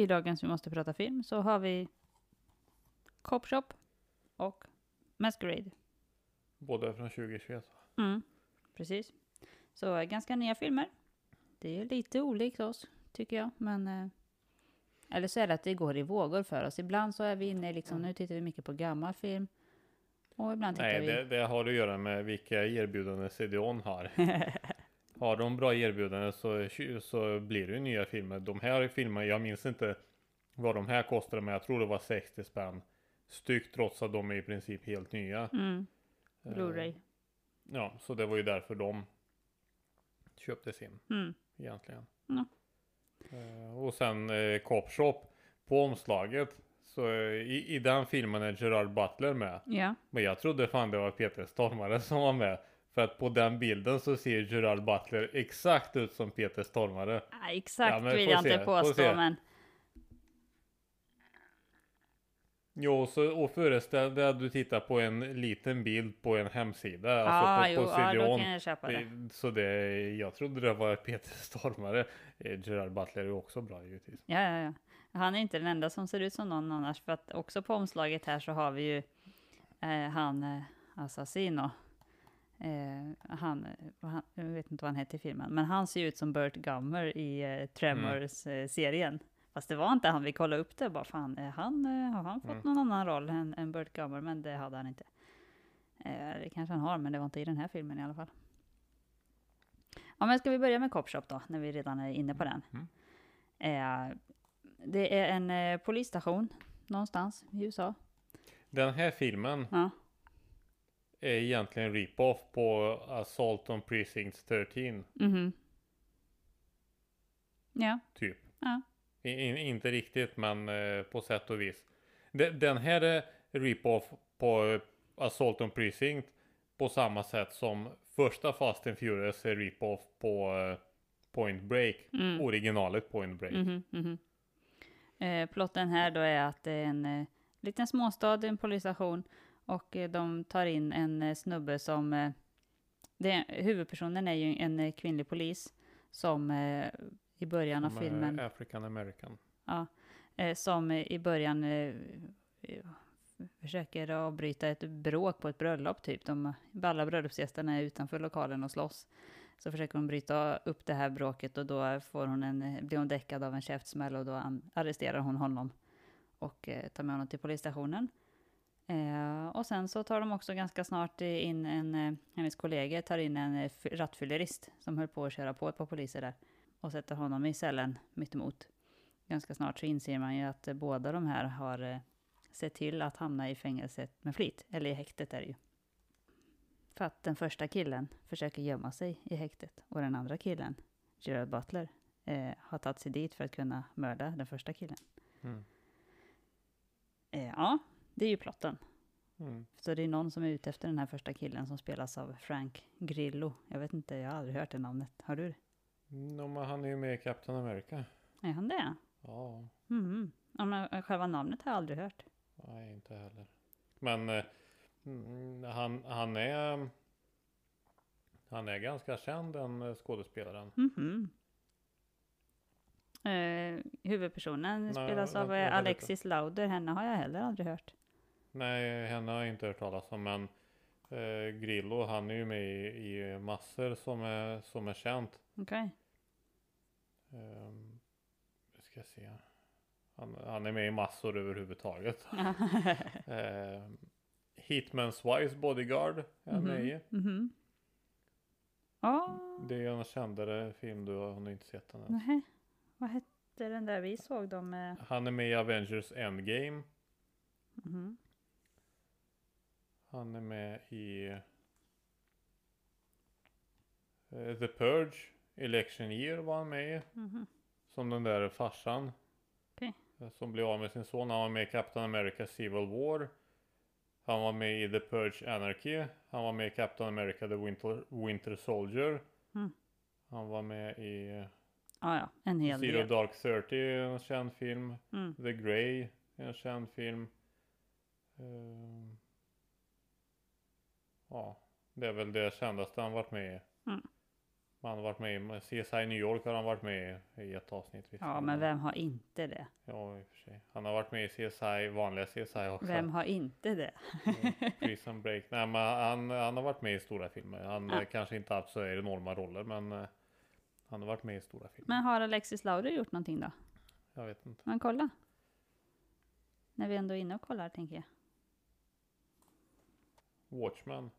i dagens Vi måste prata film så har vi Cop Shop och Masquerade. Båda från 2021. Mm, precis. Så eh, ganska nya filmer. Det är lite olikt oss, tycker jag. Men, eh, eller så är det att det går i vågor för oss. Ibland så är vi inne, liksom, nu tittar vi mycket på gammal film. Och ibland tittar Nej, vi... det, det har att göra med vilka erbjudanden CDON har. har de bra erbjudanden så, så blir det ju nya filmer. De här filmerna, jag minns inte vad de här kostade, men jag tror det var 60 spänn styck trots att de är i princip helt nya. Mm, Eh, Blu-ray. Ja, så det var ju därför de köptes in Mm. egentligen. Eh, och sen eh, Cop Shop på omslaget. Så eh, i, i den filmen är Gerard Butler med. Ja, Men jag trodde fan det var Peter Stormare som var med. För att på den bilden så ser Gerard Butler exakt ut som Peter Stormare. Ah, exakt Ja, vill jag se, inte påstå, men Jo, så, och föreställ dig att du tittar på en liten bild på en hemsida. ja, alltså på, jo, på ja, då kan jag köpa det. Så det, jag trodde det var Peter Stormare. Eh, Gerard Butler är också bra givetvis. Ja, ja, ja. Han är inte den enda som ser ut som någon annars, för att också på omslaget här så har vi ju eh, han eh, Assassino. Eh, han, eh, han, jag vet inte vad han heter i filmen, men han ser ju ut som Burt Gummer i eh, Tremors-serien. Fast det var inte han, vi kollade upp det bara, fan, han, eh, har han fått Mm. någon annan roll än, än Burt Gummer? Men det hade han inte. Eh, det kanske han har, men det var inte i den här filmen i alla fall. Ja, men ska vi börja med Cop Shop då, när vi redan är inne på den. Mm. Eh, det är en eh, polisstation någonstans i USA. Den här filmen Ja, är egentligen rip-off på Assault on Precinct 13. mhm. Ja, Typ. ja, in, inte riktigt men eh, på sätt och vis. De, den här är rip-off på eh, Assault on Precinct på samma sätt som första Fast and Furious är rip-off på eh, Point Break. Mm. Originalet Point Break. mhm, mhm. Eh, plotten här då är att det är en liten småstad, en polisstation. Och eh, de tar in en eh, snubbe som... Eh, det, huvudpersonen är ju en kvinnlig polis som i början av filmen... African American. Ja, som i början försöker avbryta ett bråk på ett bröllop typ. De, alla bröllopsgästerna är utanför lokalen och slåss. Så försöker hon bryta upp det här bråket och då får hon en, blir hon däckad av en käftsmäll och då arresterar hon honom och tar med honom till polisstationen. Eh, och sen så tar de också ganska snart in en, eh, hennes kollega tar in en eh, rattfyllerist som höll på att köra på ett par poliser där och sätter honom i cellen mittemot ganska snart så inser man ju att båda de här har sett till att hamna i fängelset med flit, eller i häktet är det ju. För att den första killen försöker gömma sig i häktet och den andra killen, Gerard Butler, har tagit sig dit för att kunna mörda den första killen. Mm. Ja, det är ju plotten. Mm. Så det är någon som är ute efter den här första killen som spelas av Frank Grillo. Jag vet inte, jag har aldrig hört det namnet. Har du det? No, men han är ju med i Captain America. Är han det? Ja, Mm. Men själva namnet har jag aldrig hört. nej inte heller. Men eh, mm, han, han är han är ganska känd den eh, skådespelaren. Mhm. Eh, huvudpersonen Nej, spelas av eh, vänta Alexis Lauder. Henne har jag heller aldrig hört. Nej, henne har jag inte hört talas om men eh, Grillo han är ju med i, i massor som är, som är känt. Okej. Um, ska se. Han, han är med i massor överhuvudtaget. Ehm, Hitman's Wives Bodyguard är han med i. Mhm. Ja, Det är en kändare film du har nog inte sett den än. nähä. Vad hette den där vi såg dem med? Han är med i Avengers Endgame. Mhm. Han är med i eh, The Purge. Election Year var han med i. Mhm. Som den där farsan. Okej. eh, Som blev av med sin son. Han var med i Captain America Civil War. Han var med i The Purge Anarchy. Han var med i Captain America The Winter, Winter Soldier. Mm. Han var med i Ja, ja, en hel Zero del. Dark Thirty, en känd film. Mm. The Grey, en känd film. Ehm, ja, det är väl det kändaste han varit med i. Mm. Han har varit med i CSI New York har han varit med i ett avsnitt. visst. Ja, men vem har inte det? Ja, i och för sig. Han har varit med i CSI, vanliga CSI också. Vem har inte det? Mm, Prison Break. Nej, men han, han har varit med i stora filmer. Han Ja. kanske inte haft så enorma roller, men eh, han har varit med i stora filmer. Men har Alexis Lauder gjort någonting då? Jag vet inte. Men kolla. När vi ändå är inne och kollar, tänker jag. Watchmen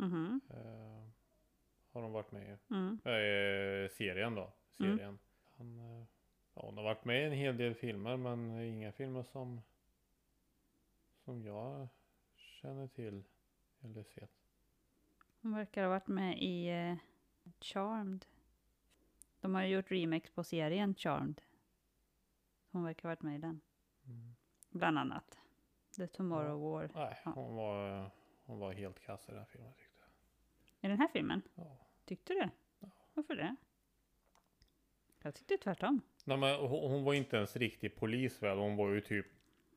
Mhm. eh, har de varit med i. Mm. Eh, serien då. Mm. Serien. Han, eh, ja, hon har varit med i en hel del filmer, men inga filmer som som jag känner till eller sett. Hon verkar ha varit med i Charmed. De har ju gjort remakes på serien Charmed. Hon verkar ha varit med i den. Mm. Bland annat. The Tomorrow War. Nej, Ja. hon var, hon var helt kass i den filmen. I den här filmen? Ja. Tyckte du? Ja. Varför det? Jag tyckte tvärtom. Nej, men hon, hon var inte ens riktig polis väl? Hon var ju typ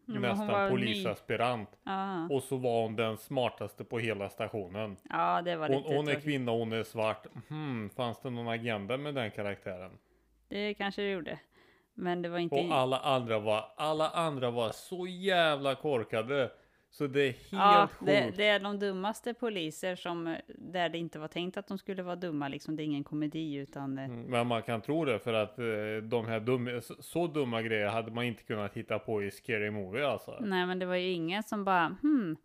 hon nästan polisaspirant. Ja, Och så var hon den smartaste på hela stationen. ja det var Hon, hon är kvinna, hon är svart. Hmm, fanns det någon agenda med den karaktären? Det kanske det gjorde. Men det var inte... Och alla andra var, alla andra var så jävla korkade. Så det är helt ja, sjukt. det, det är de dummaste poliser som, eh, där det inte var tänkt att de skulle vara dumma liksom. Det är ingen komedi utan... eh, Mm, Men man kan tro det för att eh, de här dum, så, dumma grejer hade man inte kunnat hitta på i Scary Movie alltså. Nej, men det var ju ingen som bara, hmm,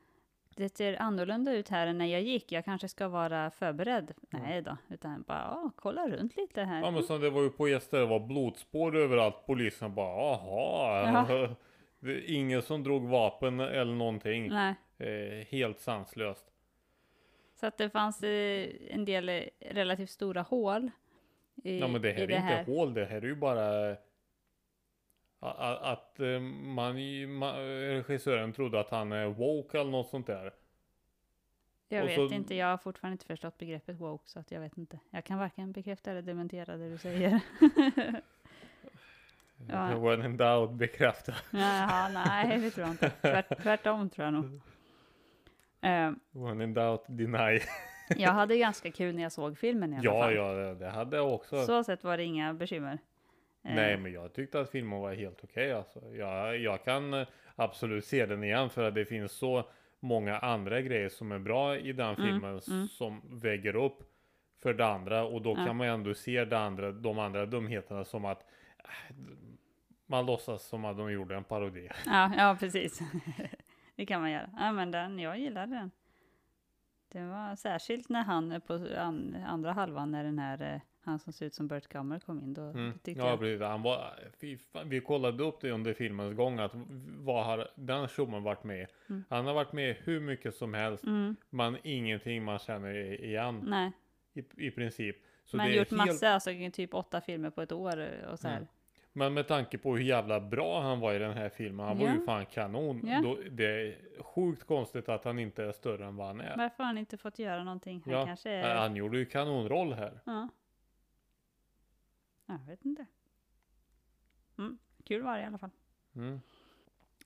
det ser annorlunda ut här än när jag gick. Jag kanske ska vara förberedd. Nej då, utan bara, ja, kolla runt lite här. Mm. Ja men som det var ju på ett ställe, det var blodspår överallt. Polisen bara, jaha. Det ingen som drog vapen eller någonting. Nej, Eh, helt sanslöst. så att det fanns eh, en del eh, relativt stora hål. I, Ja men det här är inte hål, det här är ju bara a- a- att eh, man, ma- regissören trodde att han är woke eller något sånt där. Jag och vet så- inte, jag har fortfarande inte förstått begreppet woke, så att jag vet inte. Jag kan varken bekräfta eller dementera det du säger. Ja. When in doubt, bekräfta. Jaha, nej, det tror jag inte. Tvärt, tvärtom tror jag nog. Eh, When in doubt, deny. jag hade ganska kul när jag såg filmen i alla Ja, fall. ja, det- det hade jag också. Så sett var det inga bekymmer. Eh, Nej, men jag tyckte att filmen var helt okej alltså. Jag, jag kan eh, absolut se den igen för att det finns så många andra grejer som är bra i den Mm, filmen mm. som väger upp för det andra och då Ja. kan man ändå se det andra, de andra dumheterna som att man låtsas som att de gjorde en parodi. Ja, ja precis. det kan man göra. Ja, men den, jag gillade den. Det var särskilt när han på an, andra halvan, när den här, eh, han som ser ut som Burt Gummer kom in. Då Mm. Ja, jag, precis. Han var, vi kollade upp det under filmens gång att vad har den tjommen varit med? Mm. Han har varit med hur mycket som helst, mm, men ingenting man känner igen nej, i, i princip. Så men gjort helt- massa, alltså typ åtta filmer på ett år eh, och så här. Mm. Men med tanke på hur jävla bra han var i den här filmen, han var Ja. ju fan kanon. Ja. Då, det är sjukt konstigt att han inte är större än vad han är. Varför har han inte fått göra någonting? Han Ja, kanske är... Han gjorde ju kanonroll här. Ja. Jag vet inte. Mm, kul var det i alla fall. Mm.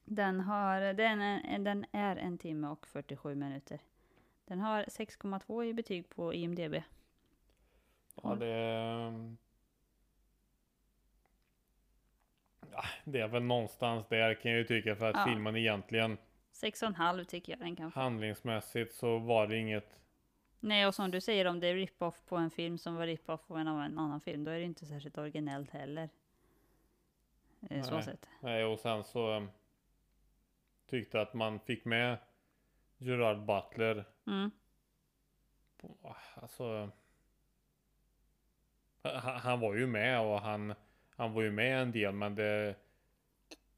Den, har, den, är, den är en timme och 47 minuter. Den har 6,2 i betyg på IMDB. Ja, Mm. det. Ja, det är väl någonstans där kan jag ju tycka för att Ja. filmen egentligen 6,5 tycker jag den kan få. handlingsmässigt så var det inget Nej, och som du säger, om det är rip-off på en film som var rip-off på en, en annan film, då är det inte särskilt originellt heller. Eh, Så Nej. sett. Nej, och sen så um, tyckte att man fick med Gerard Butler Mm. på, alltså han, han var ju med och han han var ju med en del men det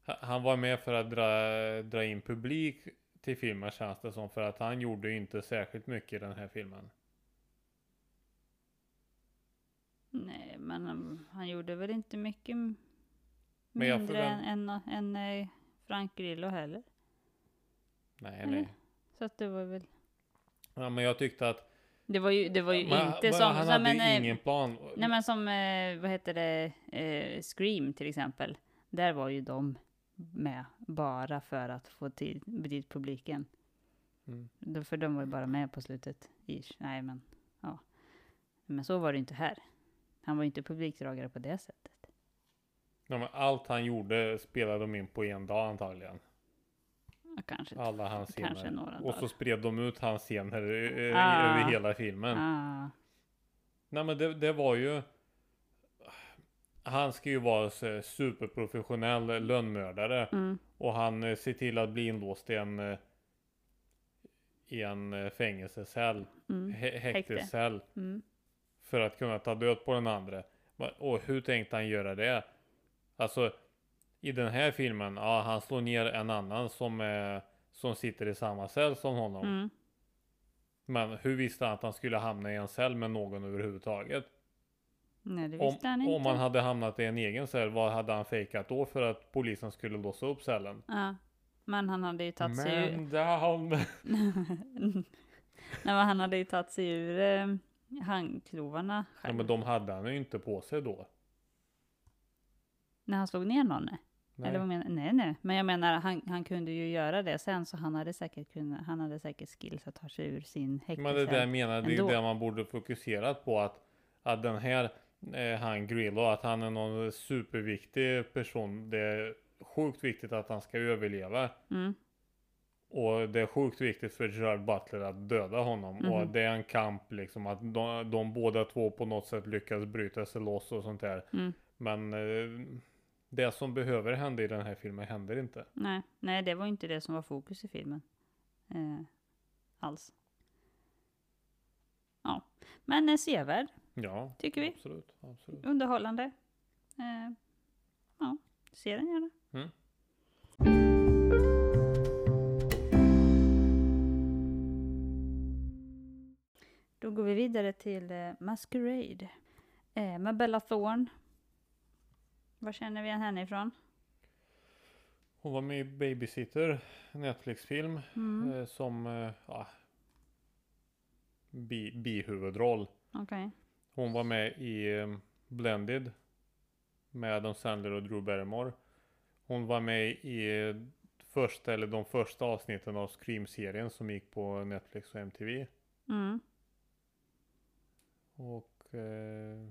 ha- han var med för att dra, dra in publik till filmen känns det som för att han gjorde ju inte särskilt mycket i den här filmen. Nej, men um, han gjorde väl inte mycket mindre förvänt- än, än, än eh, Frank Grillo heller. Nej, nej. Så att det var väl... Ja, men jag tyckte att Det var ju, det var ju men, inte men som... han som hade en, ju eh, ingen plan. Nej men som, eh, vad heter det, eh, Scream till exempel. Där var ju de med bara för att få till, dit publiken. Mm. För de var ju bara med på slutet. Ish. Nej men, ja. Men så var det inte här. Han var inte publikdragare på det sättet. Ja, men allt han gjorde spelade de in på en dag antagligen. Kanske, Alla hans kanske scener. några Och så spred de ut hans scener Ah. över hela filmen. Ah, Nej men det, det var ju Han ska ju vara superprofessionell lönnmördare mm, och han eh, ser till att bli inlåst i en eh, i en eh, fängelsecell, mm, hä- häktescell mm. för att kunna ta död på den andra. Och hur tänkte han göra det? Alltså i den här filmen, ja han slår ner en annan som, eh, som sitter i samma cell som honom. Mm. Men hur visste han att han skulle hamna i en cell med någon överhuvudtaget? Nej, det Om, visste han inte. om han hade hamnat i en egen cell, vad hade han fejkat då för att polisen skulle låsa upp cellen? Ja, men han hade ju tagit sig ur... Man down! Nej, men han hade ju tagit sig ur eh, handklovarna Ja, själv. men de hade han ju inte på sig då. När han slog ner någon? Nej. Nej. Eller vad menar Nej, nej. Men jag menar, han, han kunde ju göra det sen, så han hade säkert kunnat, han hade säkert skills att ta sig ur sin Men det är det jag häktescell. menar, det är det man borde fokuserat på att, att den här, eh, han Grillo, att han är någon superviktig person. Det är sjukt viktigt att han ska överleva. Mm, Och det är sjukt viktigt för Gerard Butler att döda honom. Och Mhm. det är en kamp liksom att de, de båda två på något sätt lyckas bryta sig loss och sånt där. mm. Men eh, det som behöver hända i den här filmen händer inte. Nej, nej, det var inte det som var fokus i filmen. Eh, alls. Ja, men eh, sevärd, Ja, tycker vi. absolut. absolut. Underhållande. Eh, ja, se den gärna. Mm. Då går vi vidare till eh, Masquerade. Eh, med Bella Thorne. Var känner vi henne ifrån? Hon var med i Babysitter, Netflix-film. Mm, Eh, som eh, bi, bihuvudroll. Okej. Hon var med i eh, Blended. Med Adam Sandler och Drew Barrymore. Hon var med i eh, första eller de första avsnitten av Scream-serien som gick på Netflix och MTV. Mm. Och eh,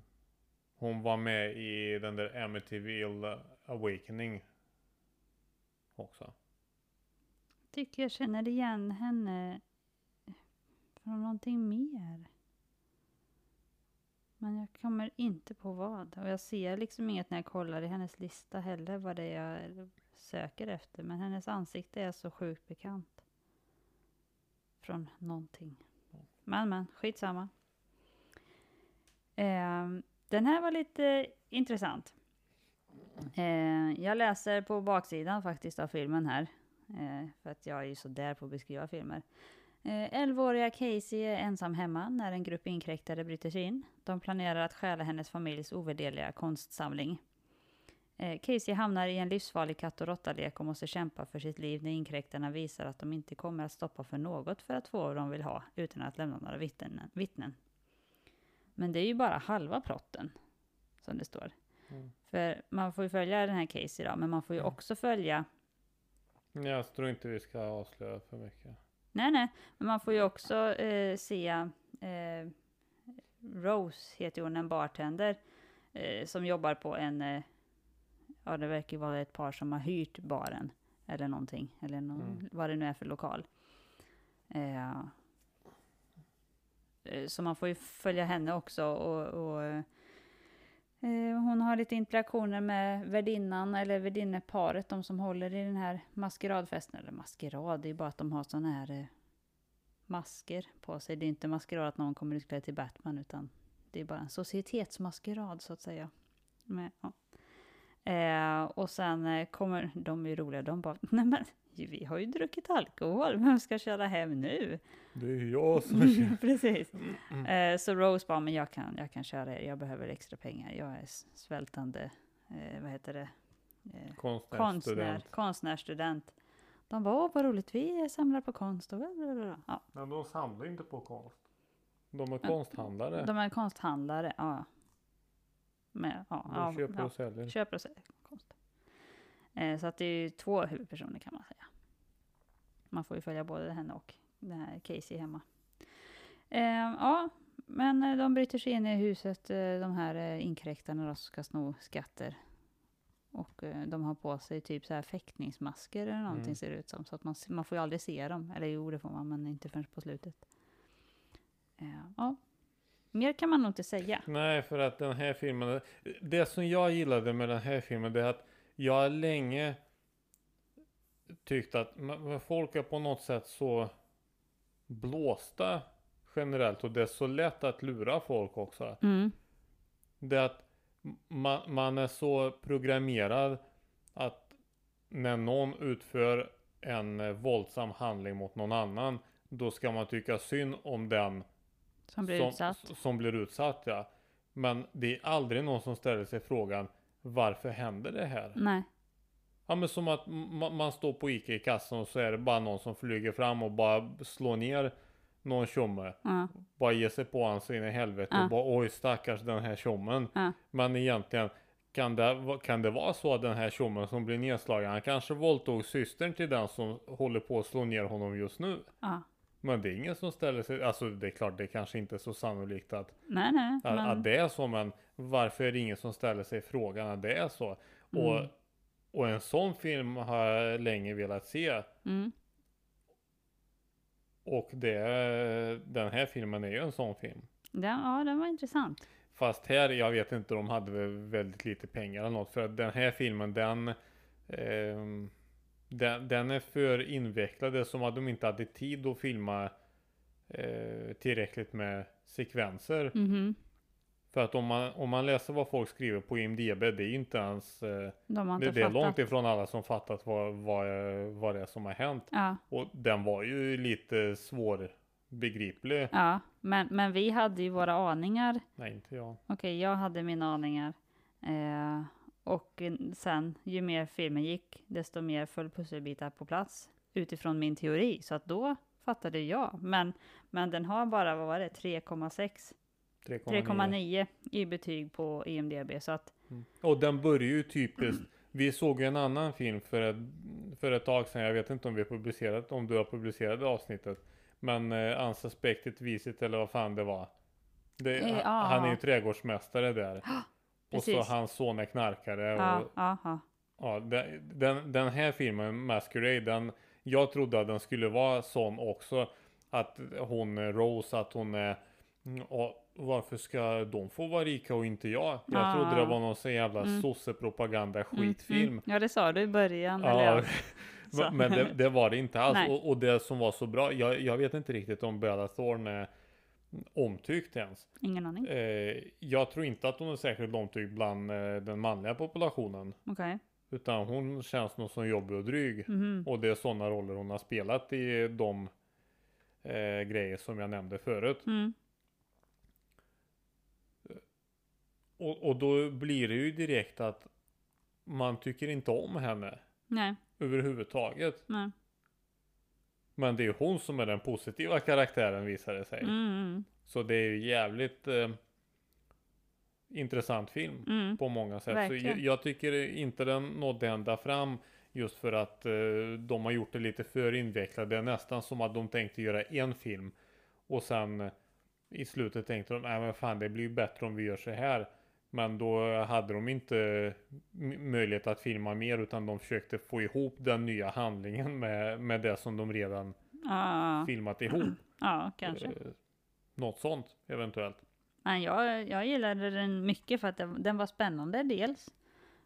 hon var med i den där Amityville Awakening. Också. Tycker jag känner igen henne från någonting mer. Men jag kommer inte på vad. Och jag ser liksom inget när jag kollar i hennes lista heller vad det är jag söker efter. Men hennes ansikte är så sjukt bekant. Från någonting. Men men, skitsamma. Ehm, den här var lite intressant. Eh, jag läser på baksidan faktiskt av filmen här. Eh, för att jag är ju så där på att beskriva filmer. Eh, 11-åriga Casey är ensam hemma när en grupp inkräktare bryter sig in. De planerar att stjäla hennes familjs ovärderliga konstsamling. Eh, Casey hamnar i en livsfarlig katt och råttalek och måste kämpa för sitt liv när inkräktarna visar att de inte kommer att stoppa för något för att få vad de vill ha utan att lämna några vittnen. vittnen. Men det är ju bara halva plotten, som det står. Mm. För man får ju följa den här Casey då, men man får ju Mm. också följa Jag tror inte vi ska avslöja för mycket. Nej, nej, men man får ju också eh, se eh, Rose, heter hon, en bartender eh, som jobbar på en, eh, ja det verkar vara ett par som har hyrt baren eller någonting, eller någon, Mm. vad det nu är för lokal. Eh, så man får ju följa henne också och, och eh, eh, hon har lite interaktioner med värdinnan eller värdinneparet, de som håller i den här maskeradfesten. Eller maskerad, det är bara att de har såna här eh, masker på sig. Det är inte maskerad att någon kommer utklädd till Batman, utan det är bara en societetsmaskerad så att säga. Men, ja. eh, och sen eh, kommer, de är ju roliga, de bara, nej men vi har ju druckit alkohol, vem ska köra hem nu? Det är jag som kör. Precis. Mm. Eh, så Rose bara, men jag kan, jag kan köra er, jag behöver extra pengar, jag är svältande, eh, vad heter det? Eh, konstnär, Konstnärsstudent. konstnärsstudent. De bara, åh vad roligt, vi samlar på konst och. Ja, Men de samlar inte på konst. De är konsthandlare. de är konsthandlare, ja. Med, ja, De ja, köper ja, och säljer. köper och säljer så att det är ju två huvudpersoner kan man säga. Man får ju följa både henne och den här Casey hemma. Eh, ja, Men eh, de bryter sig in i huset, eh, de här eh, inkräktarna då, som ska sno skatter. Och eh, de har på sig typ så här fäktningsmasker eller någonting Mm. ser det ut som. Så att man, man får ju aldrig se dem. Eller jo, det får man, men inte förrän på slutet. Eh, ja. Mer kan man nog inte säga. Nej, för att den här filmen, det som jag gillade med den här filmen det är att jag har länge tyckt att folk är på något sätt så blåsta generellt och det är så lätt att lura folk också. Mm. Det är att man, man är så programmerad att när någon utför en våldsam handling mot någon annan då ska man tycka synd om den Som blir som, utsatt. Som blir utsatt ja. Men det är aldrig någon som ställer sig frågan varför händer det här? Nej. Ja men som att ma- man står på Ica i kassan och så är det bara någon som flyger fram och bara slår ner någon tjomme. Ja. Bara ger sig på han så in i helvete Ja. och bara oj stackars den här tjommen. Ja. Men egentligen kan det, kan det vara så att den här tjommen som blir nedslagen, han kanske våldtog systern till den som håller på att slå ner honom just nu. ja. Men det är ingen som ställer sig, alltså det är klart det kanske inte är så sannolikt att Nej, nej. att, men- att det är så, men varför är det ingen som ställer sig frågan att det är så? Och, Mm. och en sån film har jag länge velat se. Mm. Och det, den här filmen är ju en sån film. Den, ja, den var intressant. Fast här, jag vet inte, de hade väl väldigt lite pengar eller något. För att den här filmen, den, ehm, den, den är för invecklad. Det är som att de inte hade tid att filma eh, tillräckligt med sekvenser. Mhm. För att om man, om man läser vad folk skriver på IMDB, det är inte ens eh, De inte Det, det är långt ifrån alla som fattat vad, vad, vad det är som har hänt. Ja, Och den var ju lite svårbegriplig. ja. Men, men vi hade ju våra aningar. Nej, inte jag. Okej, jag hade mina aningar. Eh, och eh, sen, ju mer filmen gick, desto mer föll pusselbitar på plats utifrån min teori. Så att då fattade jag. Men, men den har bara, vad var det, 3,6? 3,9. 3,9 i betyg på IMDB. Så att, Mm. Och den börjar ju typiskt. Vi såg ju en annan film för ett, för ett tag sedan. Jag vet inte om vi har publicerat, om du har publicerat avsnittet. Men eh, Unsuspected Visit eller vad fan det var. Det, Eh, han- ja. Han är ju trädgårdsmästare där. och så precis. hans son är knarkare. ja, Och, ja, ja. Ja, den, den, här filmen, Masquerade, den, jag trodde att den skulle vara sån också. Att hon Rose, att hon är... Och varför ska de få vara rika och inte jag? Jag trodde det var någon sån jävla Mm. sossepropaganda Mm, skitfilm. Mm. Ja, det sa du i början. Eller men- det, det var det inte alls. Och, och det som var så bra, jag, jag vet inte riktigt om Bella Thorne är omtyckt ens. Ingen aning. Eh, jag tror inte att hon är särskilt omtyckt bland eh, den manliga populationen. Okej. Utan hon känns nog som jobbig och dryg. Mhm. Och det är sådana roller hon har spelat i de eh, grejer som jag nämnde förut. Mm. Och, och då blir det ju direkt att man tycker inte om henne Nej, överhuvudtaget. nej. Men det är ju hon som är den positiva karaktären visar det sig. Mm, mm, Så det är ju jävligt eh, intressant film mm. på många sätt. Så jag, jag tycker inte den nådde ända fram just för att eh, de har gjort det lite för invecklat. Det är nästan som att de tänkte göra en film och sen eh, i slutet tänkte de, nej men fan det blir bättre om vi gör så här. Men då hade de inte möjlighet att filma mer utan de försökte få ihop den nya handlingen med, med det som de redan Ja, filmat ihop. ja, kanske. Eh, Något sånt eventuellt. Men jag, jag gillade den mycket för att den, den var spännande dels.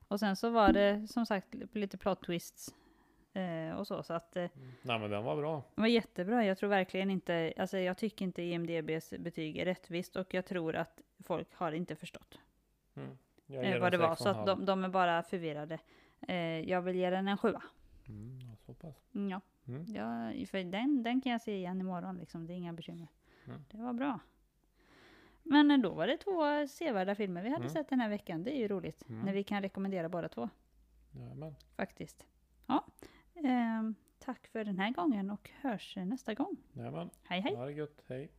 Och sen så var det som sagt lite plot twists. Eh, och så, så att eh, Nej men den var bra. det var jättebra. Jag tror verkligen inte, alltså jag tycker inte IMDBs betyg är rättvist och jag tror att folk har inte förstått Mm. Eh, vad det var. Så att de, de är bara förvirrade. Eh, jag vill ge den en sjua. Mm, ja, så pass. Mm, Ja, Mm. ja för den, den kan jag se igen imorgon liksom. Det är inga bekymmer. Mm. Det var bra. Men eh, då var det två sevärda filmer vi hade Mm. sett den här veckan. Det är ju roligt. När vi kan rekommendera båda två. Jajamän. Faktiskt. Ja. Ehm, tack för den här gången och hörs nästa gång. Jajamän. Hej hej! Ha det gött. Hej.